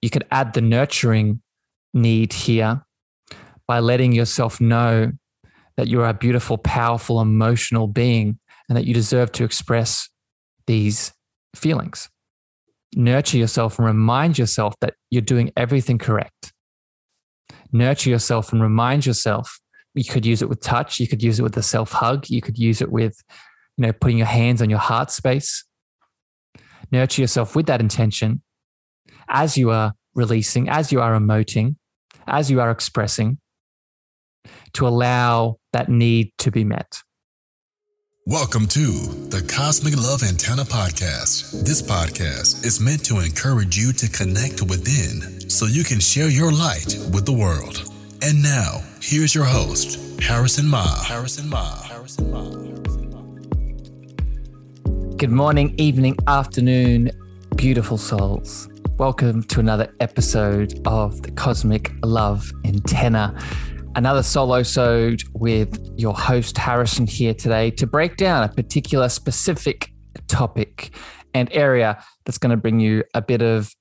You could add the nurturing need here by letting yourself know that you're a beautiful, powerful, emotional being and that you deserve to express these feelings. Nurture yourself and remind yourself that you're doing everything correct. Nurture yourself and remind yourself. You could use it with touch. You could use it with a self hug. You could use it with, you know, putting your hands on your heart space. Nurture yourself with that intention as you are releasing, as you are emoting, as you are expressing, to allow that need to be met. Welcome to the Cosmic Love Antenna Podcast. This podcast is meant to encourage you to connect within so you can share your light with the world. And now, here's your host, Harrison Ma. Harrison Ma. Harrison Ma. Good morning, evening, afternoon, beautiful souls. Welcome to another episode of the Cosmic Love Antenna another solo sode with your host Harrison here today to break down a particular specific topic and area that's going to bring you a bit of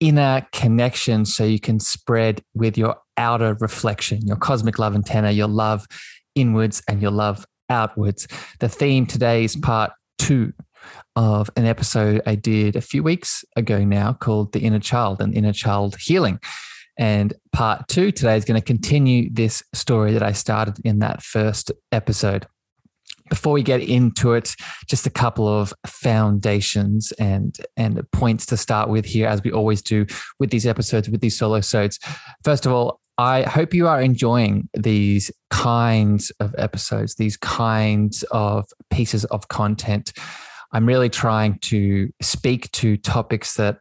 inner connection so you can spread with your outer reflection, your cosmic love antenna, your love inwards and your love outwards. The theme today is part two of an episode I did a few weeks ago now called The Inner Child and Inner Child Healing. And part two today is going to continue this story that I started in that first episode. Before we get into it, just a couple of foundations and and points to start with here, as we always do with these episodes, with these solo sodes. First of all, I hope you are enjoying these kinds of episodes, these kinds of pieces of content. I'm really trying to speak to topics that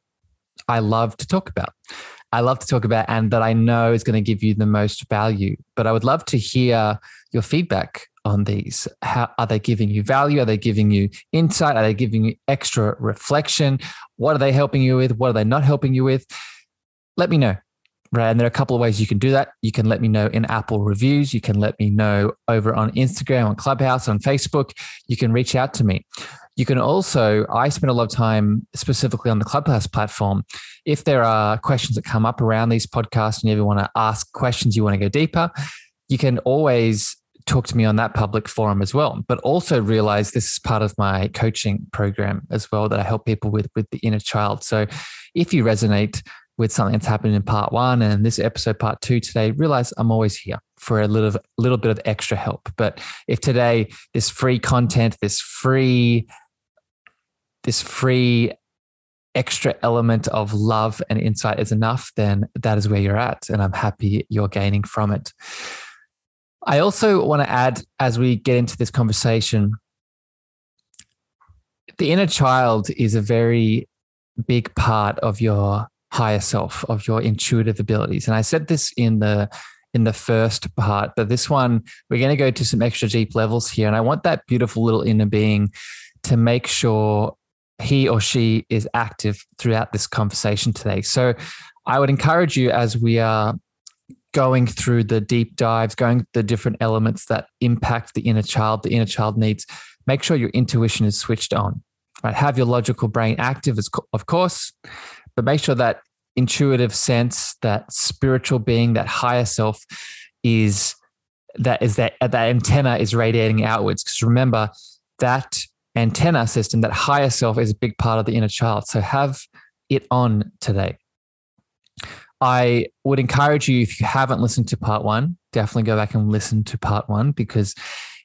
I love to talk about. I love to talk about and that I know is going to give you the most value. But I would love to hear your feedback on these. How are they giving you value? Are they giving you insight? Are they giving you extra reflection? What are they helping you with? What are they not helping you with? Let me know. Right. And there are a couple of ways you can do that. You can let me know in Apple reviews. You can let me know over on Instagram, on Clubhouse, on Facebook. You can reach out to me. You can also, I spend a lot of time specifically on the Clubhouse platform. If there are questions that come up around these podcasts and you ever want to ask questions, you want to go deeper, you can always talk to me on that public forum as well. But also realize this is part of my coaching program as well that I help people with with the inner child. So if you resonate with something that's happened in part one and this episode part two today, realize I'm always here for a little little bit of extra help. But if today this free content, this free this free extra element of love and insight is enough, then that is where you're at. And I'm happy you're gaining from it. I also want to add, as we get into this conversation, the inner child is a very big part of your higher self, of your intuitive abilities. And I said this in the in the first part, but this one we're going to go to some extra deep levels here. And I want that beautiful little inner being to make sure he or she is active throughout this conversation today. So I would encourage you as we are going through the deep dives, going the different elements that impact the inner child, the inner child needs, make sure your intuition is switched on. Right? Have your logical brain active, of course, but make sure that intuitive sense, that spiritual being, that higher self is that is that that antenna is radiating outwards. Because remember that antenna system, that higher self is a big part of the inner child. So have it on today. I would encourage you, if you haven't listened to part one, definitely go back and listen to part one because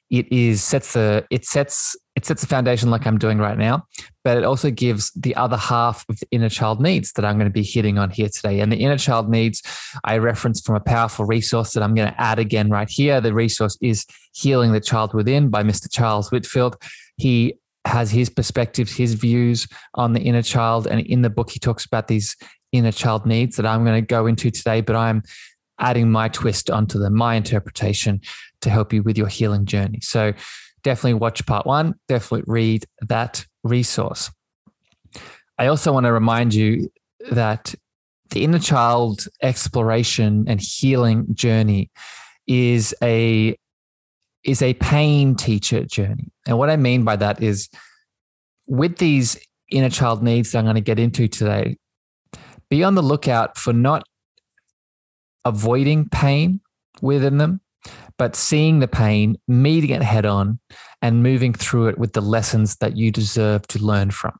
it is sets the it sets it sets the foundation like I'm doing right now, but it also gives the other half of the inner child needs that I'm going to be hitting on here today. And the inner child needs I reference from a powerful resource that I'm going to add again right here. The resource is Healing the Child Within by Mr. Charles Whitfield. He has his perspectives, his views on the inner child. And in the book, he talks about these inner child needs that I'm going to go into today, but I'm adding my twist onto them, my interpretation to help you with your healing journey. So definitely watch part one, definitely read that resource. I also want to remind you that the inner child exploration and healing journey is a is a pain teacher journey. And what I mean by that is with these inner child needs that I'm going to get into today, be on the lookout for not avoiding pain within them, but seeing the pain, meeting it head on, and moving through it with the lessons that you deserve to learn from.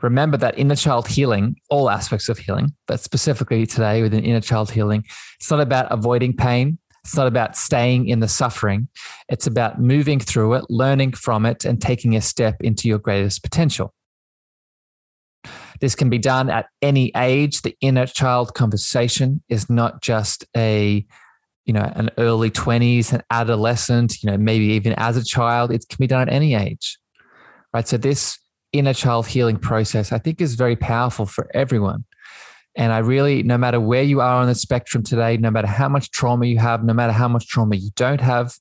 Remember that inner child healing, all aspects of healing, but specifically today within inner child healing, it's not about avoiding pain. It's not about staying in the suffering. It's about moving through it, learning from it, and taking a step into your greatest potential. This can be done at any age. The inner child conversation is not just a, you know, an early 20s, an adolescent, you know, maybe even as a child. It can be done at any age. Right. So this inner child healing process, I think, is very powerful for everyone. And I really, no matter where you are on the spectrum today, no matter how much trauma you have, no matter how much trauma you don't have,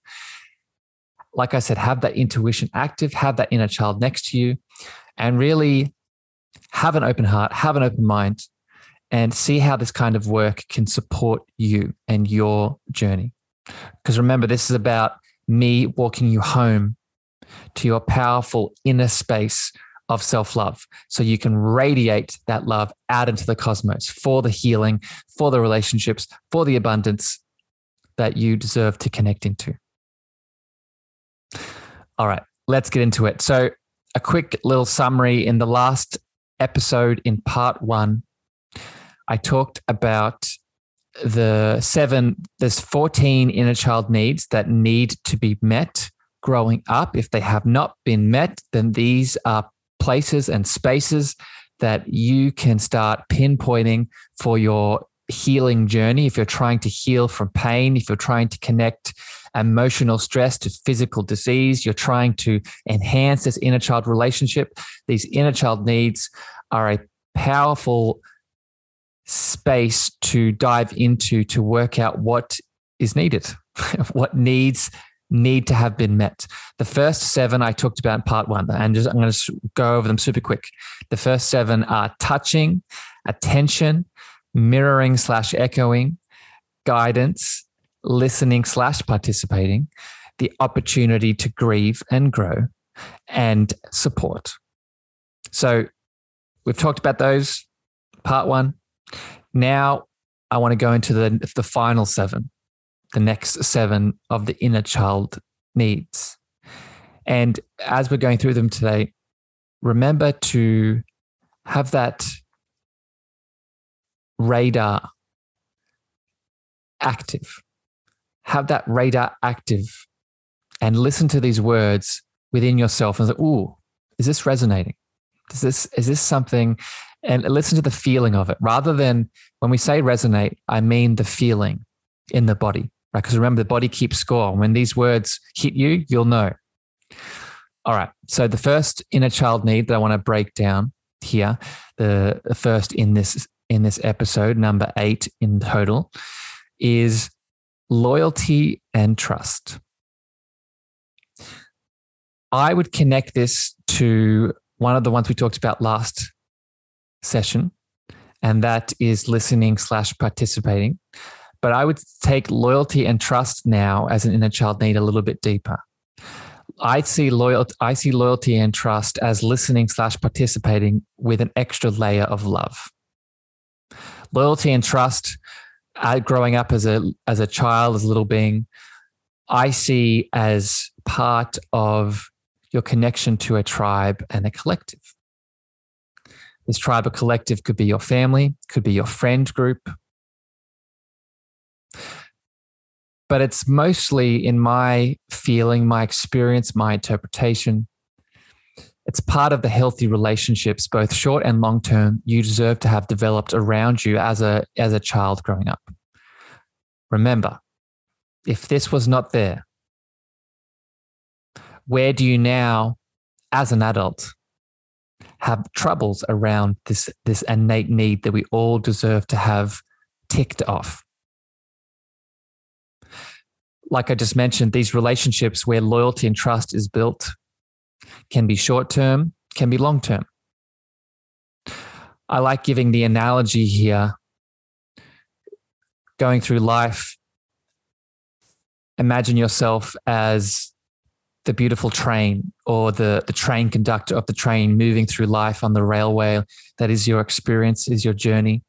like I said, have that intuition active, have that inner child next to you, and really have an open heart, have an open mind, and see how this kind of work can support you and your journey. Because remember, this is about me walking you home to your powerful inner space of self love. So you can radiate that love out into the cosmos for the healing, for the relationships, for the abundance that you deserve to connect into. All right, let's get into it. So, a quick little summary in the last episode in part one, I talked about the seven, there's 14 inner child needs that need to be met growing up. If they have not been met, then these are places and spaces that you can start pinpointing for your healing journey. If you're trying to heal from pain, if you're trying to connect emotional stress to physical disease, you're trying to enhance this inner child relationship, these inner child needs are a powerful space to dive into to work out what is needed, what needs need to have been met. The first seven I talked about in part one, and just I'm going to go over them super quick. The first seven are touching, attention, mirroring slash echoing, guidance, listening slash participating, the opportunity to grieve and grow, and support. So we've talked about those, part one. Now I want to go into the, the final seven the next seven of the inner child needs. And as we're going through them today, remember to have that radar active. Have that radar active and listen to these words within yourself and say, Ooh, is this resonating? Is this, is this something? And listen to the feeling of it rather than when we say resonate, I mean the feeling in the body right? Because remember, the body keeps score. When these words hit you, you'll know. All right. So the first inner child need that I want to break down here, the, first in this in this episode, number eight in total, is loyalty and trust. I would connect this to one of the ones we talked about last session, and that is listening slash participating. But I would take loyalty and trust now as an inner child need a little bit deeper. I see loyalty, I see loyalty and trust as listening slash participating with an extra layer of love. Loyalty and trust, uh, growing up as a as a child, as a little being, I see as part of your connection to a tribe and a collective. This tribe or collective could be your family, could be your friend group, but it's mostly in my feeling, my experience, my interpretation. It's part of the healthy relationships, both short and long term, you deserve to have developed around you as a, as a child growing up. Remember, if this was not there, where do you now, as an adult, have troubles around this, this innate need that we all deserve to have ticked off? Like I just mentioned, these relationships where loyalty and trust is built can be short term, can be long term. I like giving the analogy here going through life. Imagine yourself as the beautiful train or the, the train conductor of the train moving through life on the railway. That is your experience, is your journey.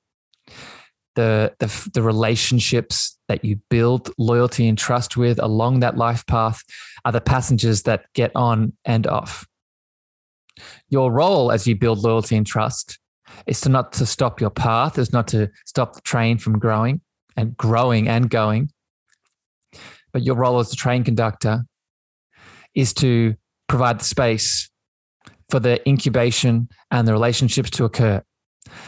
The, the, the relationships that you build loyalty and trust with along that life path are the passengers that get on and off. Your role as you build loyalty and trust is to not to stop your path, is not to stop the train from growing and growing and going. But your role as the train conductor is to provide the space for the incubation and the relationships to occur.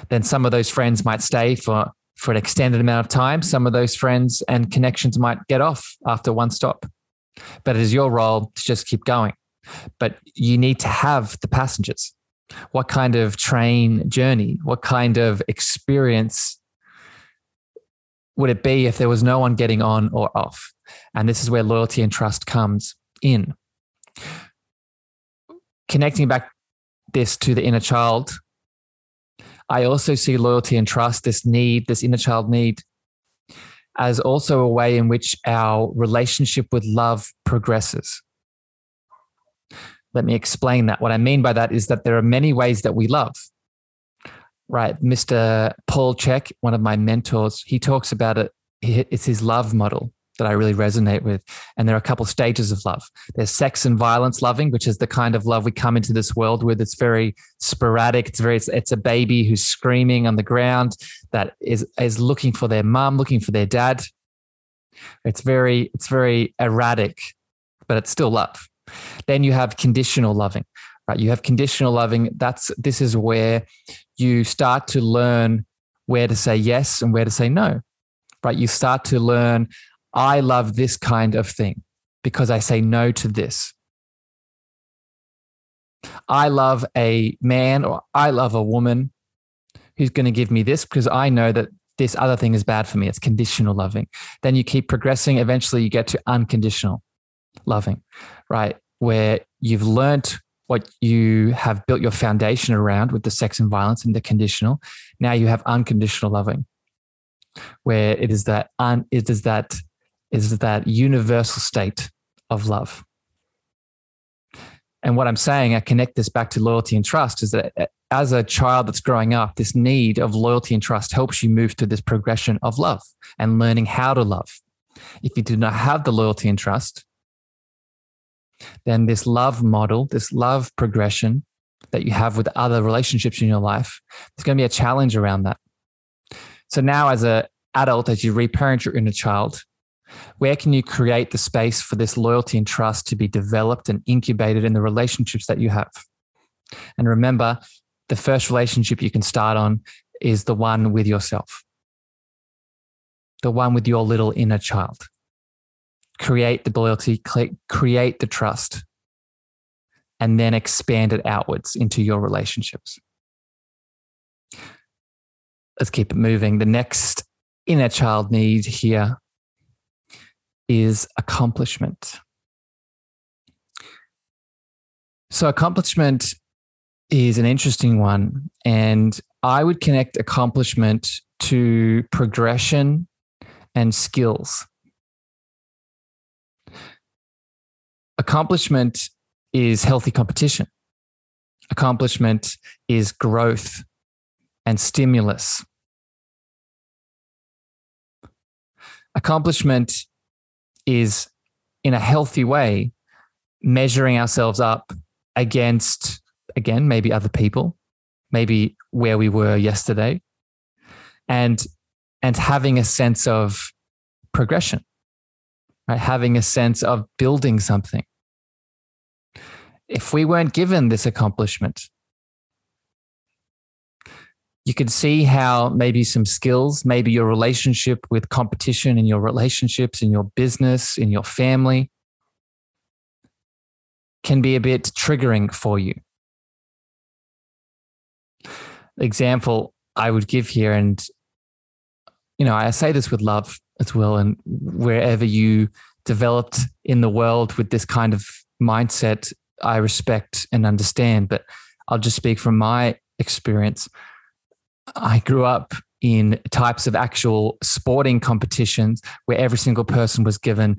Then some of those friends might stay for, for an extended amount of time. Some of those friends and connections might get off after one stop. But it is your role to just keep going. But you need to have the passengers. What kind of train journey, what kind of experience would it be if there was no one getting on or off? And this is where loyalty and trust comes in connecting back this to the inner child, I also see loyalty and trust, this need, this inner child need, as also a way in which our relationship with love progresses. Let me explain that. What I mean by that is that there are many ways that we love. Right. Mr. Paul Chek, one of my mentors, he talks about it. It's his love model that I really resonate with. And there are a couple stages of love. There's sex and violence loving, which is the kind of love we come into this world with. It's very sporadic. It's very, it's, it's a baby who's screaming on the ground that is, is looking for their mom, looking for their dad. It's very, it's very erratic, but it's still love. Then you have conditional loving, right? You have conditional loving. That's, this is where you start to learn where to say yes and where to say no right? You start to learn I love this kind of thing because I say no to this. I love a man or I love a woman who's going to give me this because I know that this other thing is bad for me. It's conditional loving. Then you keep progressing. Eventually, you get to unconditional loving, right? Where you've learned what you have built your foundation around with the sex and violence and the conditional. Now you have unconditional loving, where it is that un, it is that is that universal state of love. And what I'm saying, I connect this back to loyalty and trust, is that uh, as a child that's growing up, this need of loyalty and trust helps you move to this progression of love and learning how to love. If you do not have the loyalty and trust, then this love model, this love progression that you have with other relationships in your life, there's going to be a challenge around that. So now, as an adult, as you reparent your inner child, where can you create the space for this loyalty and trust to be developed and incubated in the relationships that you have? And remember, the first relationship you can start on is the one with yourself, the one with your little inner child. Create the loyalty, create the trust, and then expand it outwards into your relationships. Let's keep it moving. The next inner child need here is accomplishment. So, accomplishment is an interesting one. And I would connect accomplishment to progression and skills. Accomplishment is healthy competition. Accomplishment is growth and stimulus. Accomplishment is in a healthy way measuring ourselves up against again maybe other people maybe where we were yesterday and and having a sense of progression right? Having a sense of building something. If we weren't given this accomplishment you could see how maybe some skills, maybe your relationship with competition in your relationships, in your business, in your family can be a bit triggering for you. Example I would give here, and you know, I say this with love as well, and wherever you developed in the world with this kind of mindset, I respect and understand. But I'll just speak from my experience. I grew up in types of actual sporting competitions where every single person was given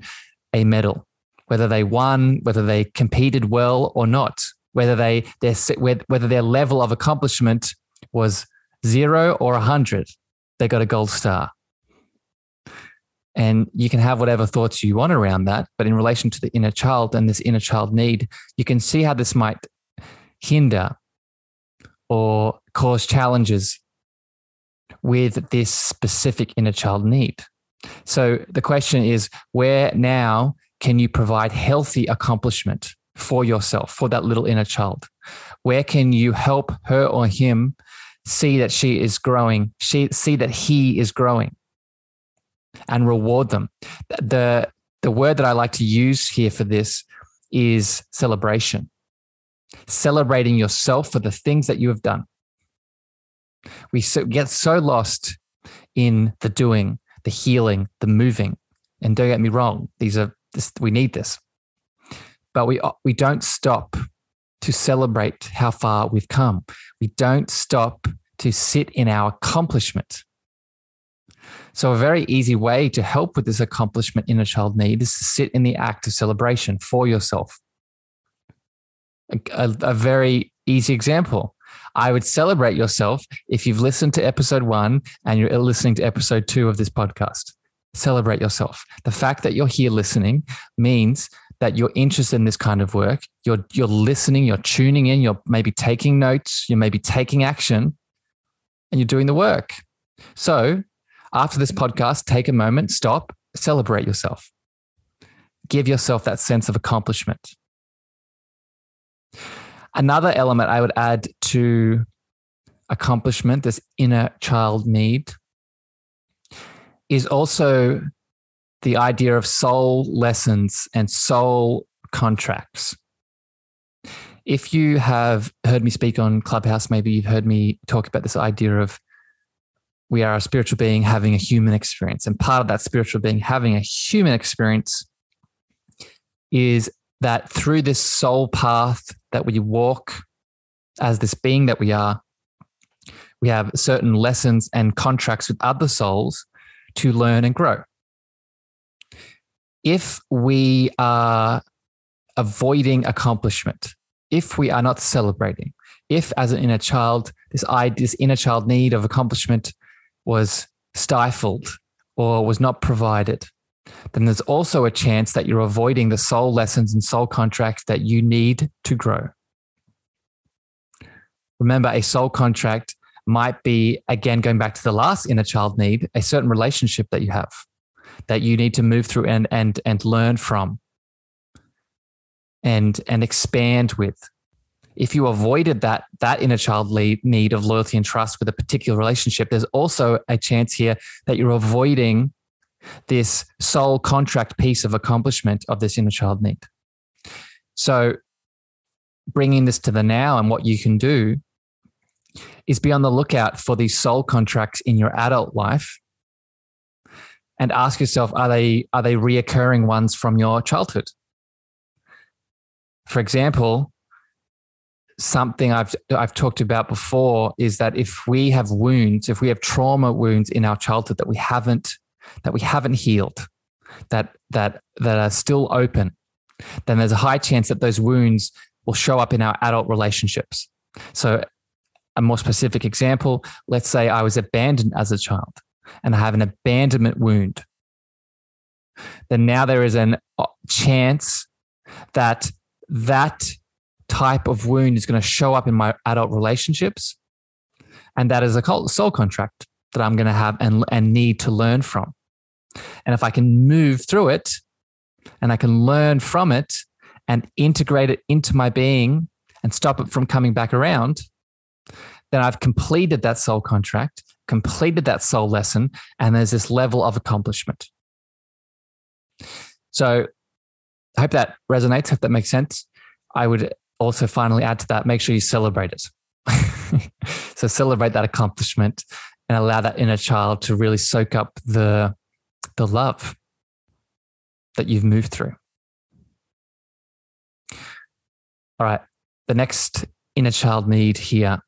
a medal, whether they won, whether they competed well or not, whether they their whether their level of accomplishment was zero or a hundred, they got a gold star. And you can have whatever thoughts you want around that, but in relation to the inner child and this inner child need, you can see how this might hinder or cause challenges with this specific inner child need. So the question is where now can you provide healthy accomplishment for yourself, for that little inner child? Where can you help her or him see that she is growing, she, see that he is growing and reward them? The, the word that I like to use here for this is celebration. Celebrating yourself for the things that you have done. We get so lost in the doing, the healing, the moving. And don't get me wrong, these are this, we need this. But we uh, we don't stop to celebrate how far we've come. We don't stop to sit in our accomplishment. So, a very easy way to help with this accomplishment inner child need is to sit in the act of celebration for yourself. A, a, a very easy example I would celebrate yourself if you've listened to episode one and you're listening to episode two of this podcast. Celebrate yourself. The fact that you're here listening means that you're interested in this kind of work. You're, you're listening, you're tuning in, you're maybe taking notes, you're maybe taking action, and you're doing the work. So, after this podcast, take a moment, stop, celebrate yourself. Give yourself that sense of accomplishment. Another element I would add to accomplishment, this inner child need, is also the idea of soul lessons and soul contracts. If you have heard me speak on Clubhouse, maybe you've heard me talk about this idea of we are a spiritual being having a human experience. And part of that spiritual being having a human experience is that through this soul path that we walk as this being that we are, we have certain lessons and contracts with other souls to learn and grow. If we are avoiding accomplishment, if we are not celebrating, if as an inner child, this, this inner child need of accomplishment was stifled or was not provided, then there's also a chance that you're avoiding the soul lessons and soul contracts that you need to grow. Remember, a soul contract might be, again, going back to the last inner child need, a certain relationship that you have that you need to move through and, and, and learn from and, and expand with. If you avoided that, that inner child need of loyalty and trust with a particular relationship, there's also a chance here that you're avoiding this soul contract piece of accomplishment of this inner child need. So, bringing this to the now and what you can do is be on the lookout for these soul contracts in your adult life and ask yourself are they are they reoccurring ones from your childhood for example something I've I've talked about before is that if we have wounds, if we have trauma wounds in our childhood that we haven't that we haven't healed, that that that are still open, then there's a high chance that those wounds will show up in our adult relationships. So a more specific example, let's say I was abandoned as a child and I have an abandonment wound. Then now there is a uh, chance that that type of wound is going to show up in my adult relationships. And that is a soul contract that I'm going to have and, and need to learn from. And if I can move through it and I can learn from it and integrate it into my being and stop it from coming back around, then I've completed that soul contract, completed that soul lesson, and there's this level of accomplishment. So I hope that resonates, hope that makes sense. I would also finally add to that make sure you celebrate it. so celebrate that accomplishment and allow that inner child to really soak up the the love that you've moved through. All right. The next inner child need here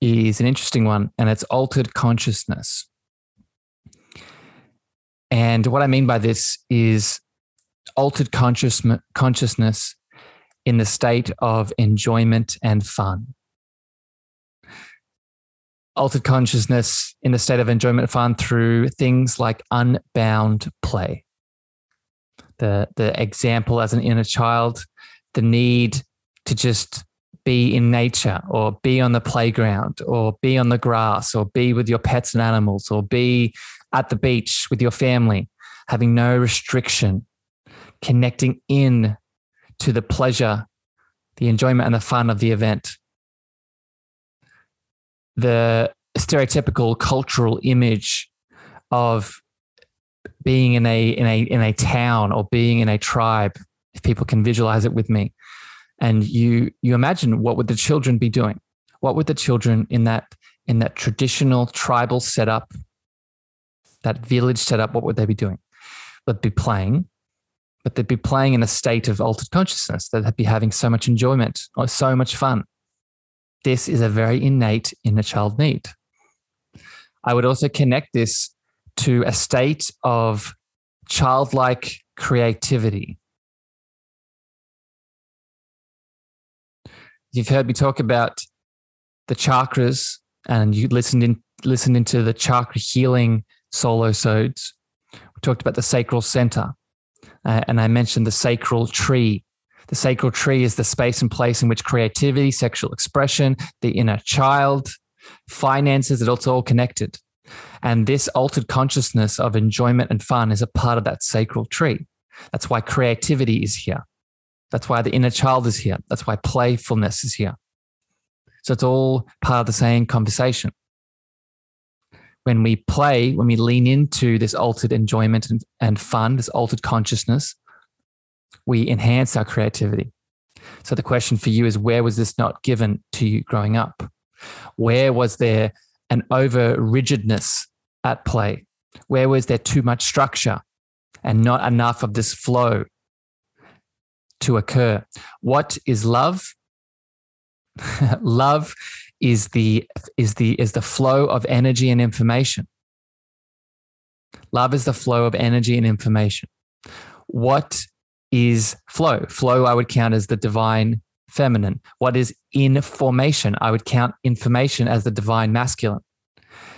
is an interesting one, and it's altered consciousness. And what I mean by this is altered conscious, consciousness in the state of enjoyment and fun. Altered consciousness in the state of enjoyment fun through things like unbound play. The, the example as an inner child, the need to just be in nature or be on the playground or be on the grass or be with your pets and animals or be at the beach with your family, having no restriction, connecting in to the pleasure, the enjoyment, and the fun of the event. The stereotypical cultural image of being in a in a in a town or being in a tribe if people can visualize it with me. And you you imagine what would the children be doing? What would the children in that in that traditional tribal setup that village setup what would they be doing? They'd be playing but they'd be playing in a state of altered consciousness. They'd be having so much enjoyment or so much fun this is a very innate inner child need i would also connect this to a state of childlike creativity You've heard me talk about the chakras, and you listened in listened into the chakra healing solo sodes. We talked about the sacral center, uh, and I mentioned the sacral tree. The sacral tree is the space and place in which creativity, sexual expression, the inner child, finances, it's all connected. And this altered consciousness of enjoyment and fun is a part of that sacral tree. That's why creativity is here. That's why the inner child is here. That's why playfulness is here. So it's all part of the same conversation. When we play, when we lean into this altered enjoyment and, and fun, this altered consciousness, we enhance our creativity. So the question for you is where was this not given to you growing up? Where was there an over rigidness at play? Where was there too much structure and not enough of this flow to occur. What is love? love is the is the is the flow of energy and information. Love is the flow of energy and information. What is flow? Flow I would count as the divine feminine. What is information? I would count information as the divine masculine.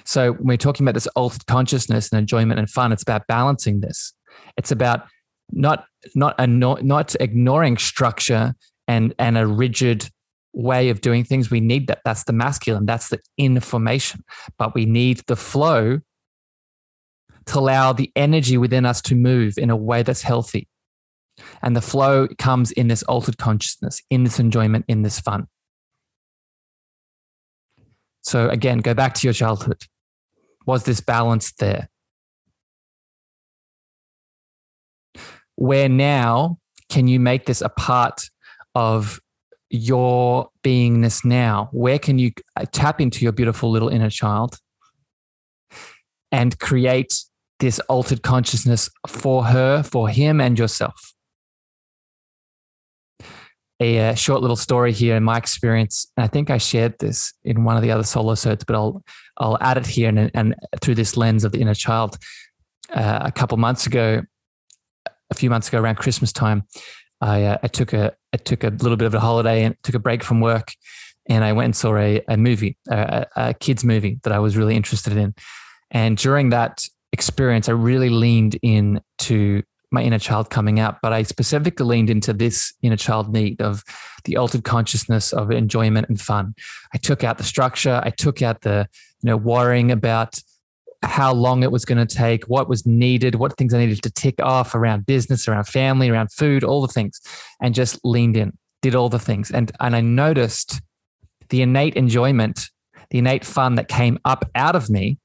So when we're talking about this altered consciousness and enjoyment and fun, it's about balancing this. It's about not not not ignoring structure and and a rigid way of doing things. We need that. That's the masculine. That's the information. But we need the flow to allow the energy within us to move in a way that's healthy. And the flow comes in this altered consciousness, in this enjoyment, in this fun. So again, go back to your childhood. Was this balance there? where now can you make this a part of your beingness now? Where can you uh, tap into your beautiful little inner child and create this altered consciousness for her, for him, and yourself? A, a uh, short little story here in my experience. I think I shared this in one of the other solo sodes, but I'll I'll add it here and, and through this lens of the inner child. Uh, a couple months ago, a few months ago around Christmas time, I, uh, I took a I took a little bit of a holiday and took a break from work, and I went and saw a, a movie, a, a kids movie that I was really interested in. And during that experience, I really leaned into my inner child coming out, but I specifically leaned into this inner child need of the altered consciousness of enjoyment and fun. I took out the structure, I took out the, you know, worrying about how long it was going to take, what was needed, what things I needed to tick off around business, around family, around food, all the things, and just leaned in, did all the things. And, and I noticed the innate enjoyment, the innate fun that came up out of me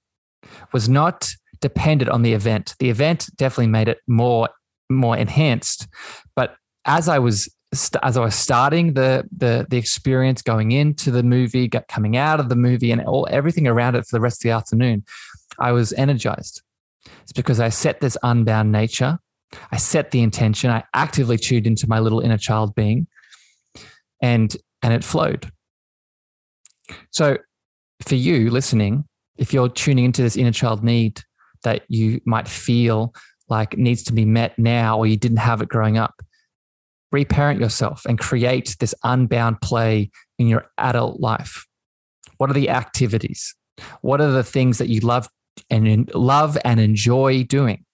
was not dependent on the event. The event definitely made it more, more enhanced. But as I was as I was starting the the the experience, going into the movie, coming out of the movie, and all everything around it for the rest of the afternoon, I was energized. It's because I set this unbound nature. I set the intention. I actively tuned into my little inner child being and and it flowed. So for you listening, if you're tuning into this inner child need that you might feel like needs to be met now or you didn't have it growing up. Reparent yourself and create this unbound play in your adult life. What are the activities? What are the things that you love and love and enjoy doing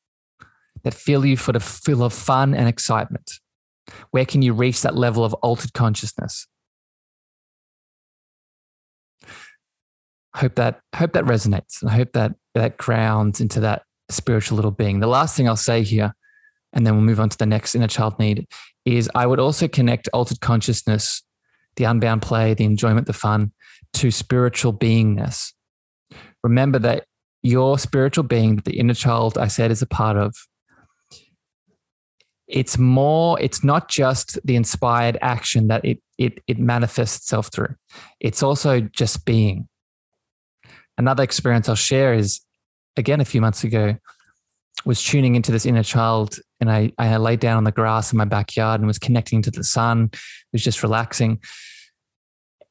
that fill you for the fill of fun and excitement? Where can you reach that level of altered consciousness? Hope that hope that resonates. And I hope that that grounds into that spiritual little being. The last thing I'll say here, and then we'll move on to the next inner child need, is I would also connect altered consciousness, the unbound play, the enjoyment, the fun, to spiritual beingness. Remember that your spiritual being, the inner child I said is a part of, it's more, it's not just the inspired action that it it it manifests itself through. It's also just being. Another experience I'll share is again a few months ago was tuning into this inner child and I, I laid down on the grass in my backyard and was connecting to the sun, was just relaxing.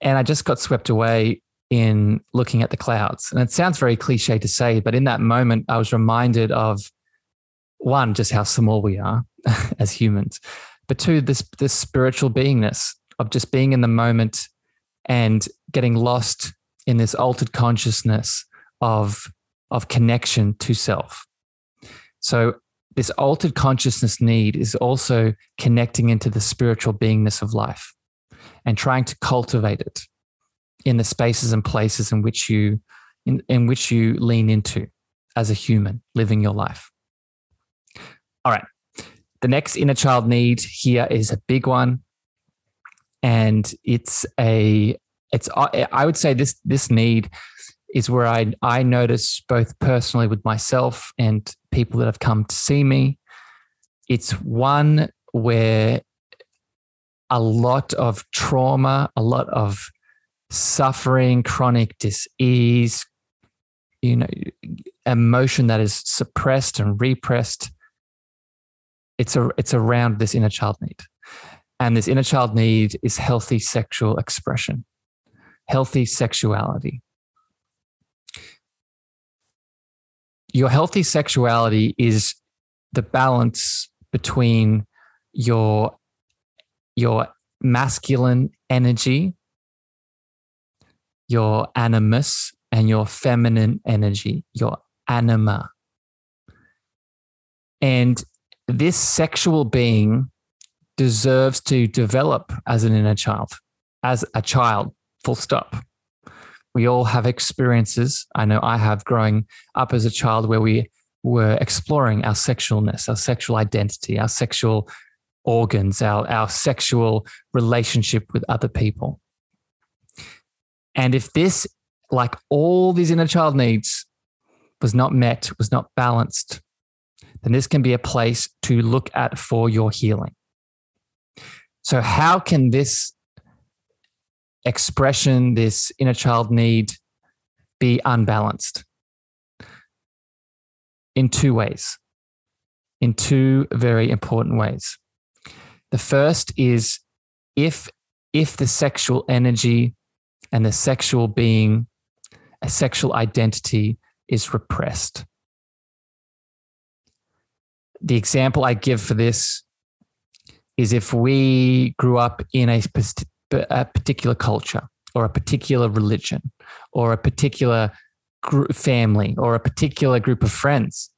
And I just got swept away in looking at the clouds. And it sounds very cliche to say, but in that moment, I was reminded of one, just how small we are as humans, but two, this, this spiritual beingness of just being in the moment and getting lost in this altered consciousness of of connection to self. So, this altered consciousness need is also connecting into the spiritual beingness of life and trying to cultivate it in the spaces and places in which you in, in which you lean into as a human living your life. All right. The next inner child need here is a big one. And it's a it's I would say this this need is where I I notice both personally with myself and people that have come to see me. It's one where a lot of trauma, a lot of suffering, chronic disease, you know, emotion that is suppressed and repressed. It's a it's around this inner child need. And this inner child need is healthy sexual expression, healthy sexuality. Your healthy sexuality is the balance between your your masculine energy your animus and your feminine energy your anima. And this sexual being deserves to develop as an inner child as a child full stop we all have experiences. I know I have growing up as a child where we were exploring our sexualness, our sexual identity, our sexual organs, our, our sexual relationship with other people. And if this, like all these inner child needs, was not met, was not balanced, then this can be a place to look at for your healing. So, how can this expression, this inner child need be unbalanced in two ways, in two very important ways. The first is if if the sexual energy and the sexual being, a sexual identity is repressed. The example I give for this is if we grew up in a a particular culture or a particular religion or a particular group, family or a particular group of friends.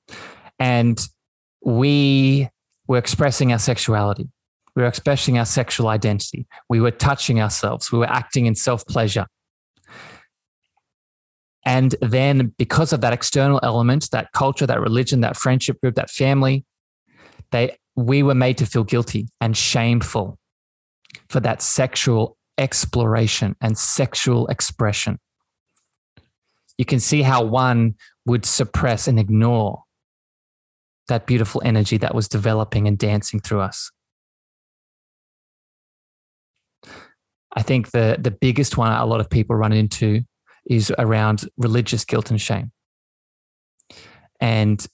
And we were expressing our sexuality. We were expressing our sexual identity. We were touching ourselves. We were acting in self pleasure. And then, because of that external element, that culture, that religion, that friendship group, that family, they, we were made to feel guilty and shameful for that sexual exploration and sexual expression. You can see how one would suppress and ignore that beautiful energy that was developing and dancing through us. I think the, the biggest one a lot of people run into is around religious guilt and shame. And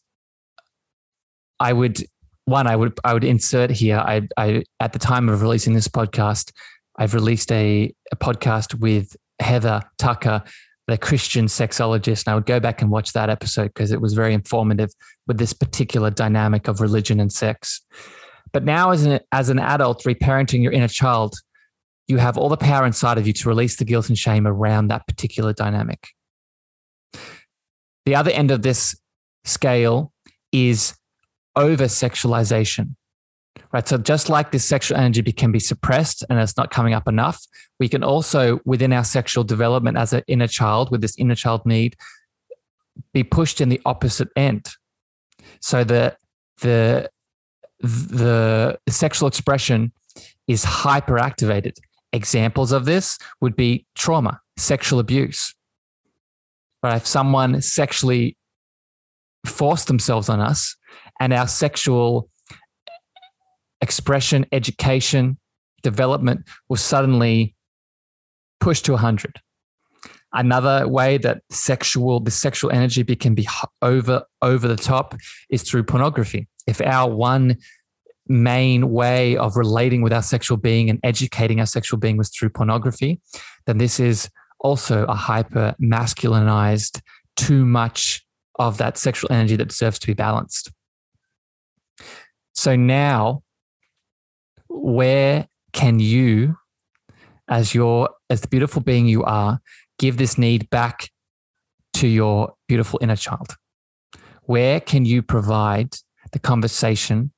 I would one I would I would insert here. I I at the time of releasing this podcast, I've released a, a podcast with Heather Tucker the Christian sexologist. And I would go back and watch that episode because it was very informative with this particular dynamic of religion and sex. But now, as an, as an adult reparenting your inner child, you have all the power inside of you to release the guilt and shame around that particular dynamic. The other end of this scale is over sexualization right? So just like this sexual energy can be suppressed and it's not coming up enough, we can also, within our sexual development as an inner child, with this inner child need, be pushed in the opposite end. So the the the sexual expression is hyperactivated. Examples of this would be trauma, sexual abuse. Right? If someone sexually forced themselves on us and our sexual expression, education, development was suddenly pushed to 100. Another way that sexual the sexual energy can be over over the top is through pornography. If our one main way of relating with our sexual being and educating our sexual being was through pornography, then this is also a hyper masculinized, too much of that sexual energy that deserves to be balanced. So now where can you as your as the beautiful being you are give this need back to your beautiful inner child? Where can you provide the conversation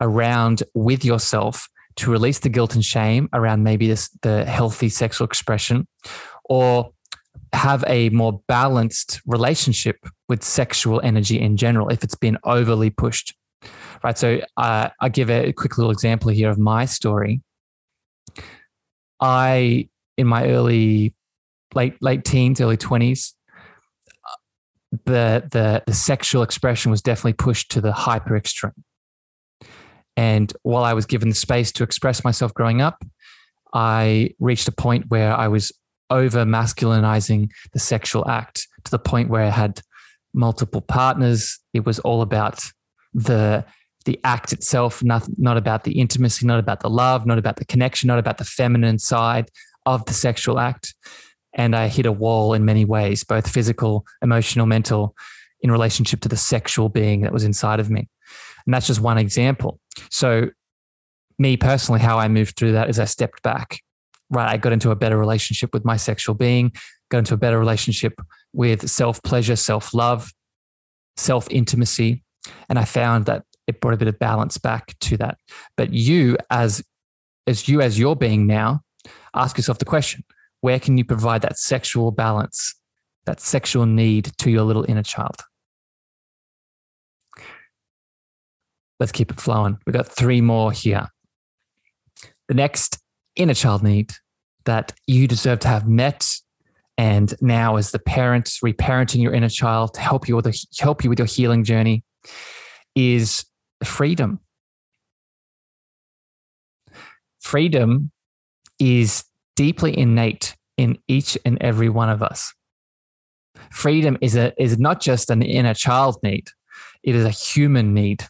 around with yourself to release the guilt and shame around maybe this the healthy sexual expression? Or have a more balanced relationship with sexual energy in general if it's been overly pushed right? So uh, I give a quick little example here of my story. I, in my early, late late teens, early twenties, the the the sexual expression was definitely pushed to the hyper extreme. And while I was given the space to express myself growing up, I reached a point where I was over masculinizing the sexual act to the point where I had multiple partners. It was all about the the act itself, not, not about the intimacy, not about the love, not about the connection, not about the feminine side of the sexual act. And I hit a wall in many ways, both physical, emotional, mental, in relationship to the sexual being that was inside of me. And that's just one example. So, me personally, how I moved through that is I stepped back, right? I got into a better relationship with my sexual being, got into a better relationship with self pleasure, self love, self intimacy. And I found that it brought a bit of balance back to that. But you, as as you as your being now, ask yourself the question: Where can you provide that sexual balance, that sexual need to your little inner child? Let's keep it flowing. We've got three more here. The next inner child need that you deserve to have met and now as the parent reparenting your inner child to help you with the, help you with your healing journey is freedom. Freedom is deeply innate in each and every one of us. Freedom is a is not just an inner child need; it is a human need.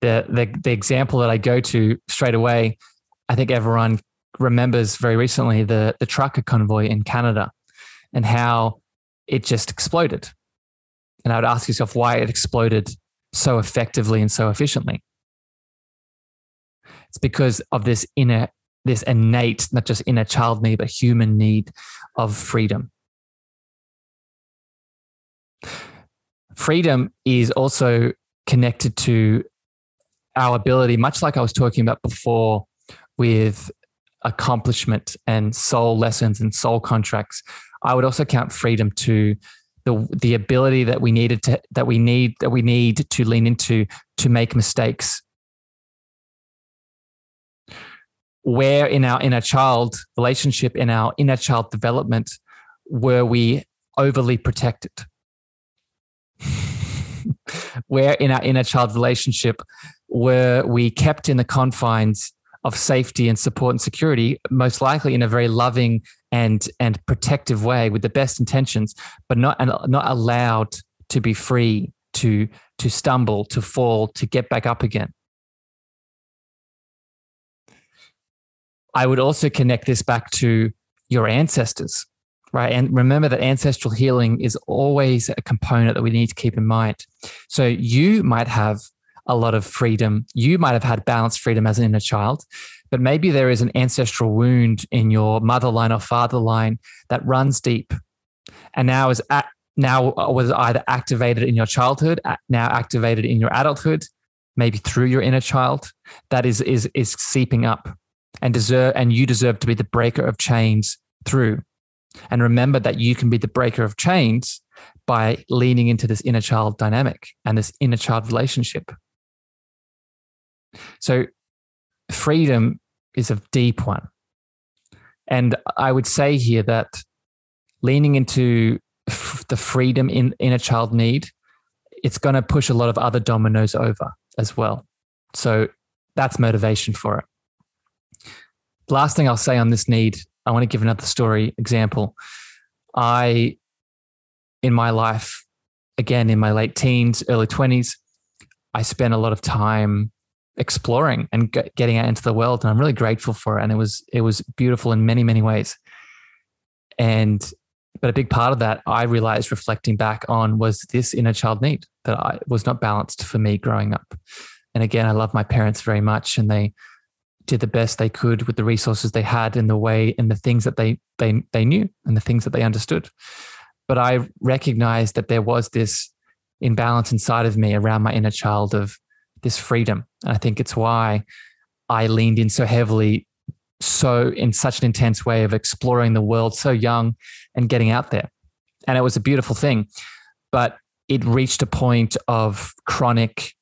The, the the example that I go to straight away, I think everyone remembers very recently the the trucker convoy in Canada, and how it just exploded. And I would ask yourself why it exploded so effectively and so efficiently? It's because of this inner, this innate, not just inner child need, but human need of freedom. Freedom is also connected to our ability, much like I was talking about before with accomplishment and soul lessons and soul contracts. I would also count freedom to the the ability that we needed to that we need that we need to lean into to make mistakes. Where in our inner child relationship in our inner child development were we overly protected? Where in our inner child relationship were we kept in the confines of safety and support and security most likely in a very loving and and protective way with the best intentions, but not not allowed to be free to to stumble, to fall, to get back up again. I would also connect this back to your ancestors, right? And remember that ancestral healing is always a component that we need to keep in mind. So you might have a lot of freedom. You might have had balanced freedom as an inner child, but maybe there is an ancestral wound in your mother line or father line that runs deep and now is at, now was either activated in your childhood, now activated in your adulthood, maybe through your inner child, that is is is seeping up and deserve and you deserve to be the breaker of chains through. And remember that you can be the breaker of chains by leaning into this inner child dynamic and this inner child relationship. So freedom is a deep one. And I would say here that leaning into f- the freedom in inner child need, it's going to push a lot of other dominoes over as well. So that's motivation for it. Last thing I'll say on this need, I want to give another story example. I, in my life, again, in my late teens, early 20s, I spent a lot of time exploring and getting out into the world and i'm really grateful for it and it was it was beautiful in many many ways. And but a big part of that i realized reflecting back on was this inner child need that i was not balanced for me growing up. And again i love my parents very much and they did the best they could with the resources they had in the way and the things that they they they knew and the things that they understood. But i recognized that there was this imbalance inside of me around my inner child of this freedom. And I think it's why I leaned in so heavily, so in such an intense way of exploring the world so young and getting out there. And it was a beautiful thing. But it reached a point of chronic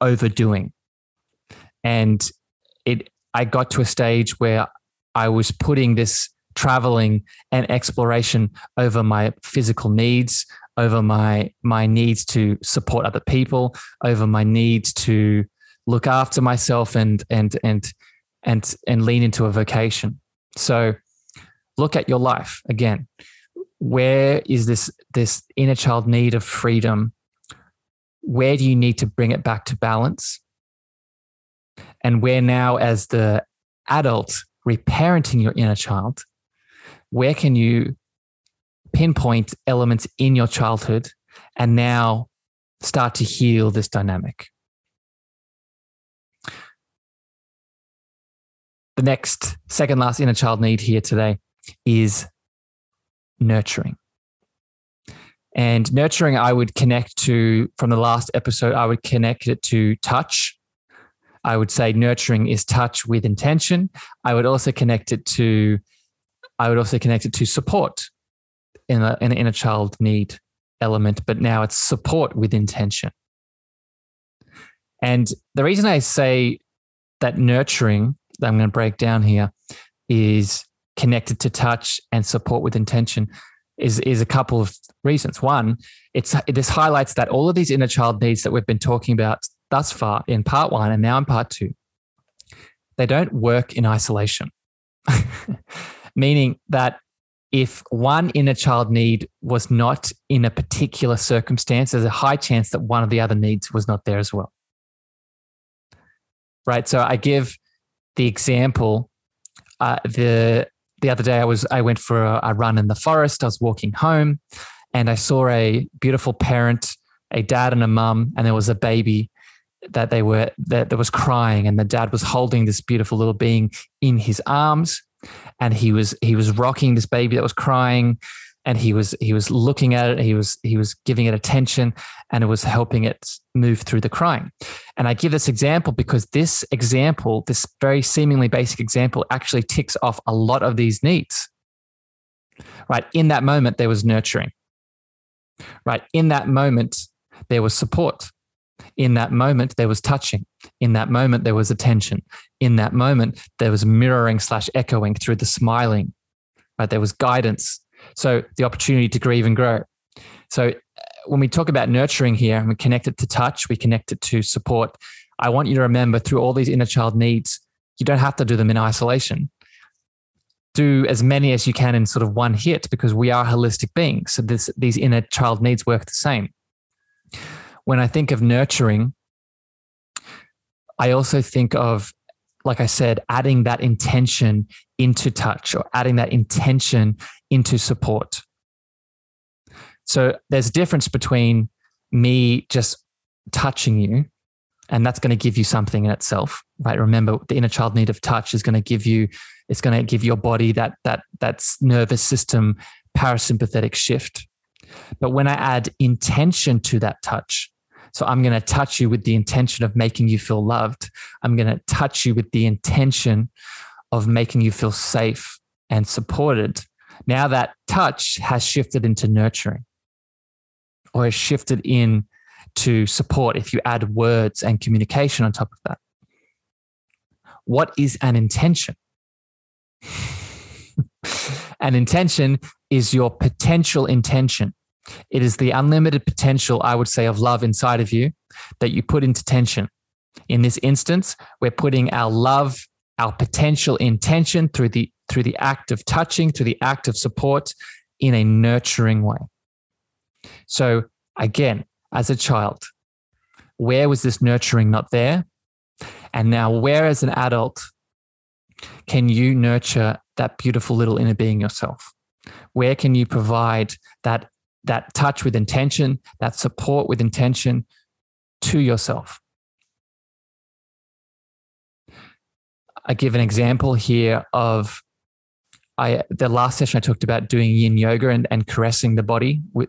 overdoing. And it I got to a stage where I was putting this traveling and exploration over my physical needs, over my my needs to support other people, over my needs to look after myself and and and and and lean into a vocation. So look at your life again. Where is this this inner child need of freedom? Where do you need to bring it back to balance? And where now, as the adult reparenting your inner child, where can you pinpoint elements in your childhood and now start to heal this dynamic. The next, second last inner child need here today is nurturing. And nurturing, I would connect to, from the last episode, I would connect it to touch. I would say nurturing is touch with intention. I would also connect it to, I would also connect it to support in, a, in an inner child need element, but now it's support with intention. And the reason I say that nurturing that I'm going to break down here is connected to touch and support with intention is is a couple of reasons. One, it's this highlights that all of these inner child needs that we've been talking about thus far in part one and now in part two, they don't work in isolation. Meaning that if one inner child need was not in a particular circumstance, there's a high chance that one of the other needs was not there as well. Right. So I give the example. Uh, the the other day I was I went for a, a run in the forest. I was walking home, and I saw a beautiful parent, a dad and a mum, and there was a baby that they were that, that was crying, and the dad was holding this beautiful little being in his arms and he was he was rocking this baby that was crying and he was he was looking at it he was he was giving it attention and it was helping it move through the crying. And i give this example because this example this very seemingly basic example actually ticks off a lot of these needs. Right in that moment there was nurturing. Right in that moment there was support in that moment, there was touching. In that moment, there was attention. In that moment, there was mirroring slash echoing through the smiling. Right? There was guidance. So the opportunity to grieve and grow. So uh, when we talk about nurturing here and we connect it to touch, we connect it to support. I want you to remember through all these inner child needs, you don't have to do them in isolation. Do as many as you can in sort of one hit because we are holistic beings. So this, these inner child needs work the same when I think of nurturing, I also think of, like I said, adding that intention into touch or adding that intention into support. So there's a difference between me just touching you and that's going to give you something in itself right remember the inner child need of touch is going to give you it's going to give your body that that that's nervous system parasympathetic shift but when i add intention to that touch so i'm going to touch you with the intention of making you feel loved i'm going to touch you with the intention of making you feel safe and supported now that touch has shifted into nurturing or has shifted in to support if you add words and communication on top of that. What is an intention? an intention is your potential intention. It is the unlimited potential, I would say, of love inside of you that you put into tension. In this instance, we're putting our love, our potential intention through the through the act of touching, through the act of support in a nurturing way. So again, as a child? Where was this nurturing not there? And now, where as an adult can you nurture that beautiful little inner being yourself? Where can you provide that, that touch with intention, that support with intention to yourself? I give an example here of I the last session I talked about doing yin yoga and, and caressing the body with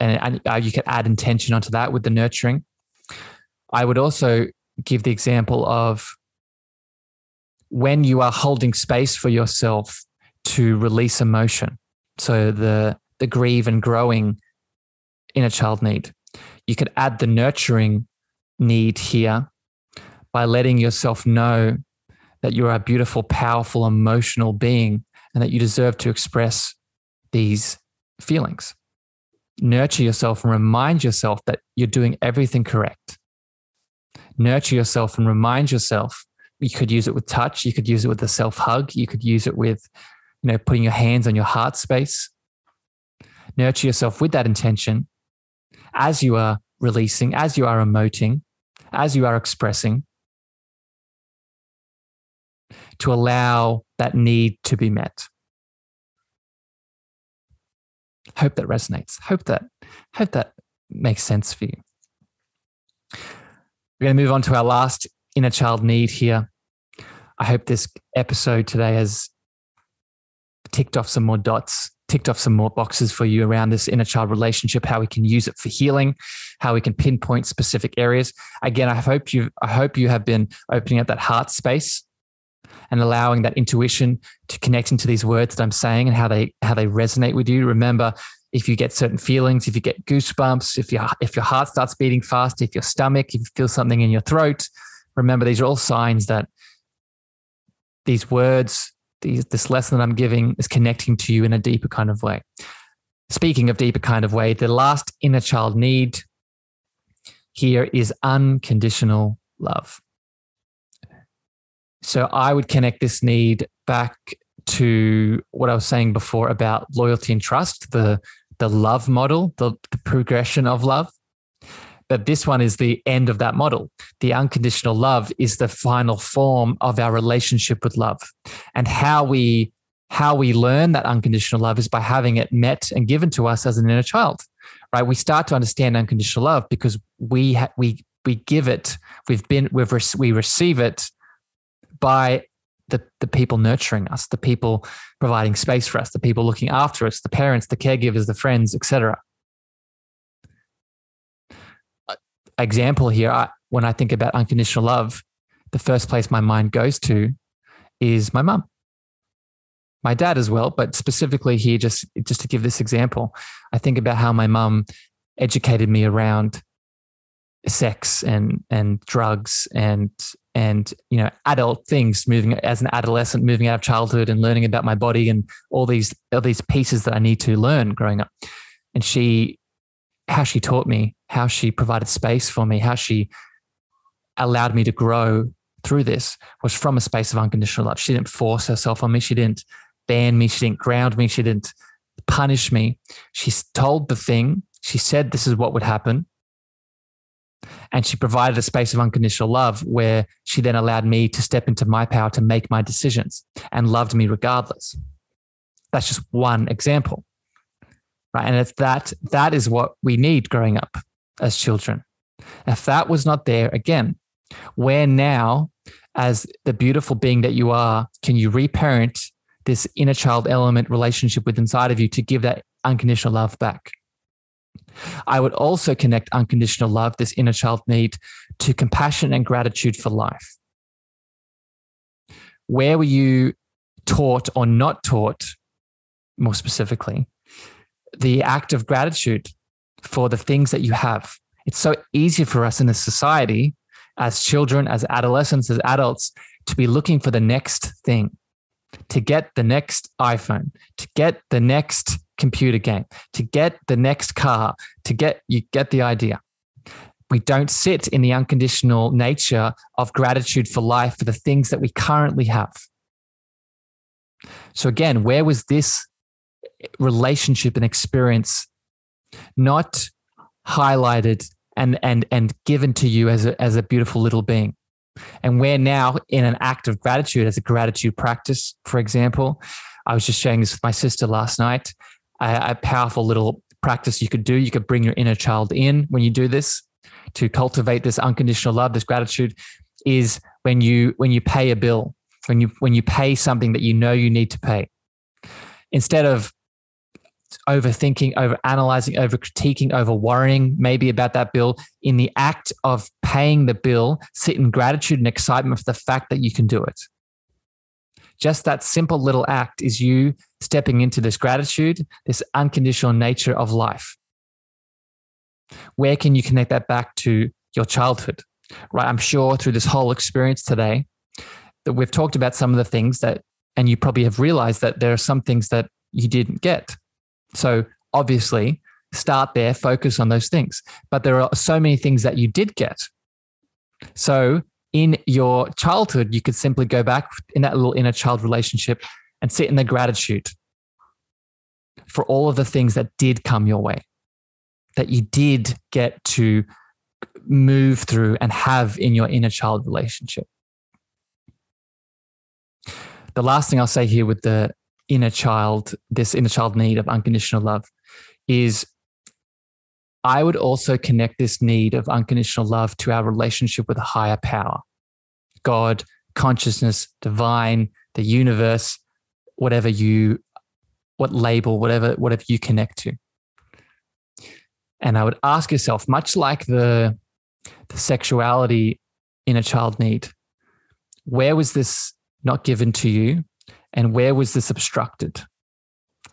and, and uh, you could add intention onto that with the nurturing. I would also give the example of when you are holding space for yourself to release emotion. So the the grieve and growing inner child need. You could add the nurturing need here by letting yourself know that you're a beautiful, powerful, emotional being and that you deserve to express these feelings nurture yourself and remind yourself that you're doing everything correct. Nurture yourself and remind yourself. You could use it with touch. You could use it with a self hug. You could use it with, you know, putting your hands on your heart space. Nurture yourself with that intention as you are releasing, as you are emoting, as you are expressing, to allow that need to be met. Hope that resonates. Hope that hope that makes sense for you. We're going to move on to our last inner child need here. I hope this episode today has ticked off some more dots, ticked off some more boxes for you around this inner child relationship, how we can use it for healing, how we can pinpoint specific areas. Again, I hope you I hope you have been opening up that heart space and allowing that intuition to connect into these words that I'm saying and how they how they resonate with you. Remember, if you get certain feelings, if you get goosebumps, if your if your heart starts beating fast, if your stomach, if you feel something in your throat, remember these are all signs that these words, this lesson that I'm giving is connecting to you in a deeper kind of way. Speaking of deeper kind of way, the last inner child need here is unconditional love. So I would connect this need back to what I was saying before about loyalty and trust, the the love model, the, the progression of love. But this one is the end of that model. The unconditional love is the final form of our relationship with love. And how we how we learn that unconditional love is by having it met and given to us as an inner child. Right? We start to understand unconditional love because we ha- we we give it. We've been we've re- we receive it by the, the people nurturing us, the people providing space for us, the people looking after us, the parents, the caregivers, the friends, etc. Example here, I, when I think about unconditional love, the first place my mind goes to is my mum. My dad as well, but specifically here, just just to give this example, I think about how my mum educated me around sex and and drugs and and you know adult things moving as an adolescent moving out of childhood and learning about my body and all these all these pieces that I need to learn growing up and she how she taught me how she provided space for me how she allowed me to grow through this was from a space of unconditional love. She didn't force herself on me. She didn't ban me. She didn't ground me. She didn't punish me. She told the thing. She said this is what would happen. And she provided a space of unconditional love where she then allowed me to step into my power to make my decisions and loved me regardless. That's just one example. Right. And it's that that is what we need growing up as children. If that was not there, again, where now, as the beautiful being that you are, can you reparent this inner child element relationship with inside of you to give that unconditional love back? I would also connect unconditional love, this inner child need, to compassion and gratitude for life. Where were you taught or not taught, more specifically, the act of gratitude for the things that you have? It's so easy for us in this society, as children, as adolescents, as adults, to be looking for the next thing, to get the next iPhone, to get the next computer game, to get the next car, to get you get the idea. We don't sit in the unconditional nature of gratitude for life for the things that we currently have. So, again, where was this relationship and experience not highlighted and, and, and given to you as a, as a beautiful little being? And we're now in an act of gratitude as a gratitude practice, for example. I was just sharing this with my sister last night a, a powerful little practice you could do. You could bring your inner child in when you do this to cultivate this unconditional love, this gratitude is when you when you pay a bill, when you when you pay something that you know you need to pay. Instead of overthinking, over analyzing, over critiquing, over worrying maybe about that bill, in the act of paying the bill, sit in gratitude and excitement for the fact that you can do it. Just that simple little act is you stepping into this gratitude, this unconditional nature of life. Where can you connect that back to your childhood? Right. I'm sure through this whole experience today that we've talked about some of the things that, and you probably have realized that there are some things that you didn't get. So obviously, start there, focus on those things. But there are so many things that you did get. So in your childhood, you could simply go back in that little inner child relationship and sit in the gratitude for all of the things that did come your way, that you did get to move through and have in your inner child relationship. The last thing I'll say here with the inner child, this inner child need of unconditional love, is I would also connect this need of unconditional love to our relationship with a higher power God, consciousness, divine, the universe, whatever you, what label, whatever, whatever you connect to. And I would ask yourself, much like the, the sexuality in a child need, where was this not given to you? And where was this obstructed?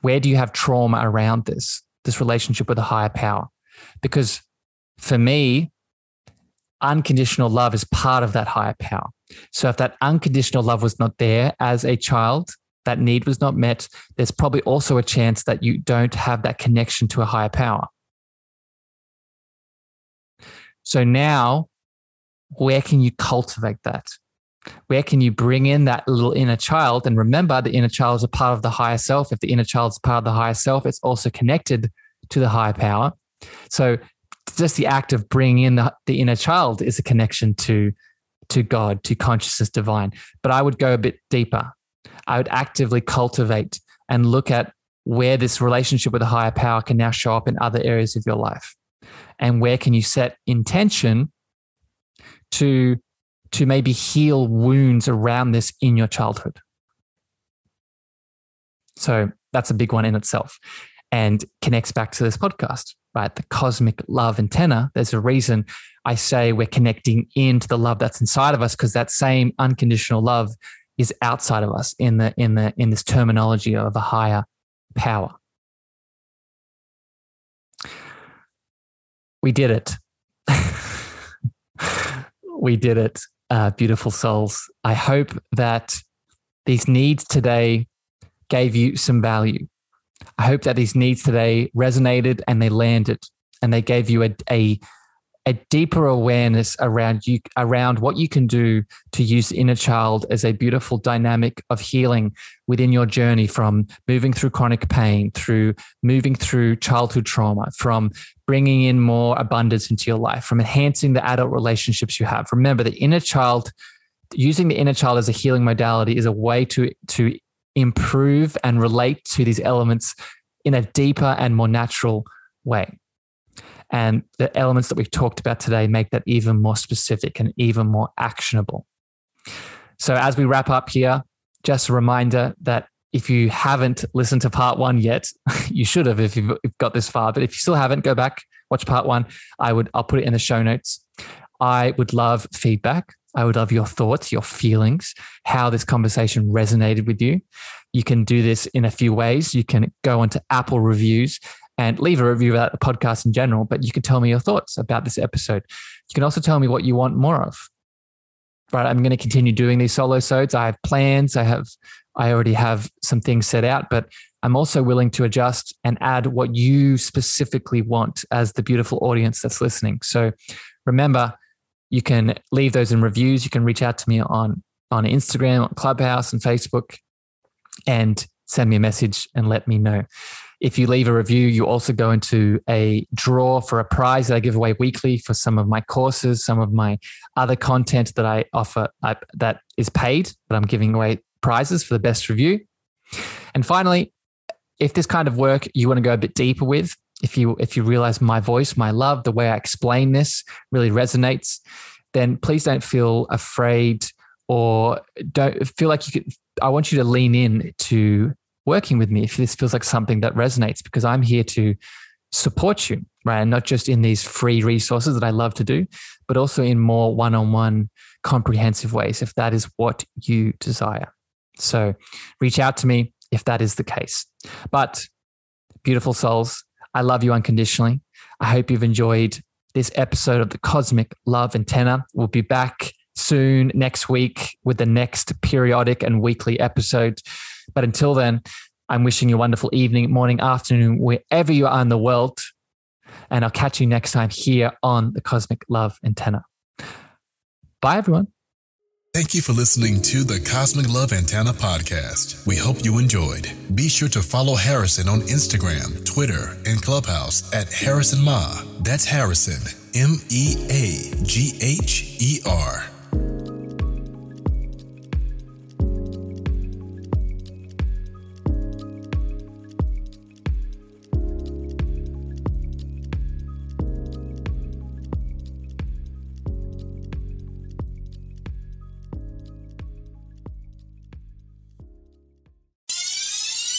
Where do you have trauma around this, this relationship with a higher power? Because for me, unconditional love is part of that higher power. So if that unconditional love was not there as a child, that need was not met, there's probably also a chance that you don't have that connection to a higher power. So now, where can you cultivate that? Where can you bring in that little inner child? And remember, the inner child is a part of the higher self. If the inner child is part of the higher self, it's also connected to the higher power. So just the act of bringing in the, the inner child is a connection to to God, to consciousness divine. But I would go a bit deeper. I would actively cultivate and look at where this relationship with a higher power can now show up in other areas of your life. And where can you set intention to, to maybe heal wounds around this in your childhood? So that's a big one in itself and connects back to this podcast right? The cosmic love antenna. There's a reason I say we're connecting into the love that's inside of us because that same unconditional love is outside of us in the in the in this terminology of a higher power. We did it. we did it, uh, beautiful souls. I hope that these needs today gave you some value. I hope that these needs today resonated and they landed and they gave you a, a, a deeper awareness around you around what you can do to use inner child as a beautiful dynamic of healing within your journey from moving through chronic pain through moving through childhood trauma from bringing in more abundance into your life from enhancing the adult relationships you have. Remember the inner child using the inner child as a healing modality is a way to to improve and relate to these elements in a deeper and more natural way and the elements that we've talked about today make that even more specific and even more actionable. So, as we wrap up here, just a reminder that if you haven't listened to part one yet, you should have if you've got this far. But if you still haven't, go back, watch part one. I would, I'll put it in the show notes. I would love feedback. I would love your thoughts, your feelings, how this conversation resonated with you. You can do this in a few ways. You can go onto Apple reviews and leave a review about the podcast in general, but you can tell me your thoughts about this episode. You can also tell me what you want more of. Right. I'm going to continue doing these solo sodes. I have plans. I have, I already have some things set out, but I'm also willing to adjust and add what you specifically want as the beautiful audience that's listening. So remember, you can leave those in reviews. You can reach out to me on, on Instagram, on Clubhouse and Facebook and send me a message and let me know. If you leave a review, you also go into a draw for a prize that I give away weekly for some of my courses, some of my other content that I offer I, that is paid, but I'm giving away prizes for the best review. And finally, if this kind of work you want to go a bit deeper with, if you if you realize my voice, my love, the way I explain this really resonates, then please don't feel afraid or don't feel like you could I want you to lean in to working with me if this feels like something that resonates because I'm here to support you, right? And not just in these free resources that I love to do, but also in more one on one comprehensive ways if that is what you desire. So reach out to me if that is the case. But beautiful souls, I love you unconditionally. I hope you've enjoyed this episode of the Cosmic Love Antenna. We'll be back soon next week with the next periodic and weekly episode. But until then, I'm wishing you a wonderful evening, morning, afternoon, wherever you are in the world. And I'll catch you next time here on the Cosmic Love Antenna. Bye, everyone. Thank you for listening to the Cosmic Love Antenna podcast. We hope you enjoyed. Be sure to follow Harrison on Instagram, Twitter, and Clubhouse at Harrison Meagher. That's Harrison, M E A G H E R.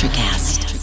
Electrocast.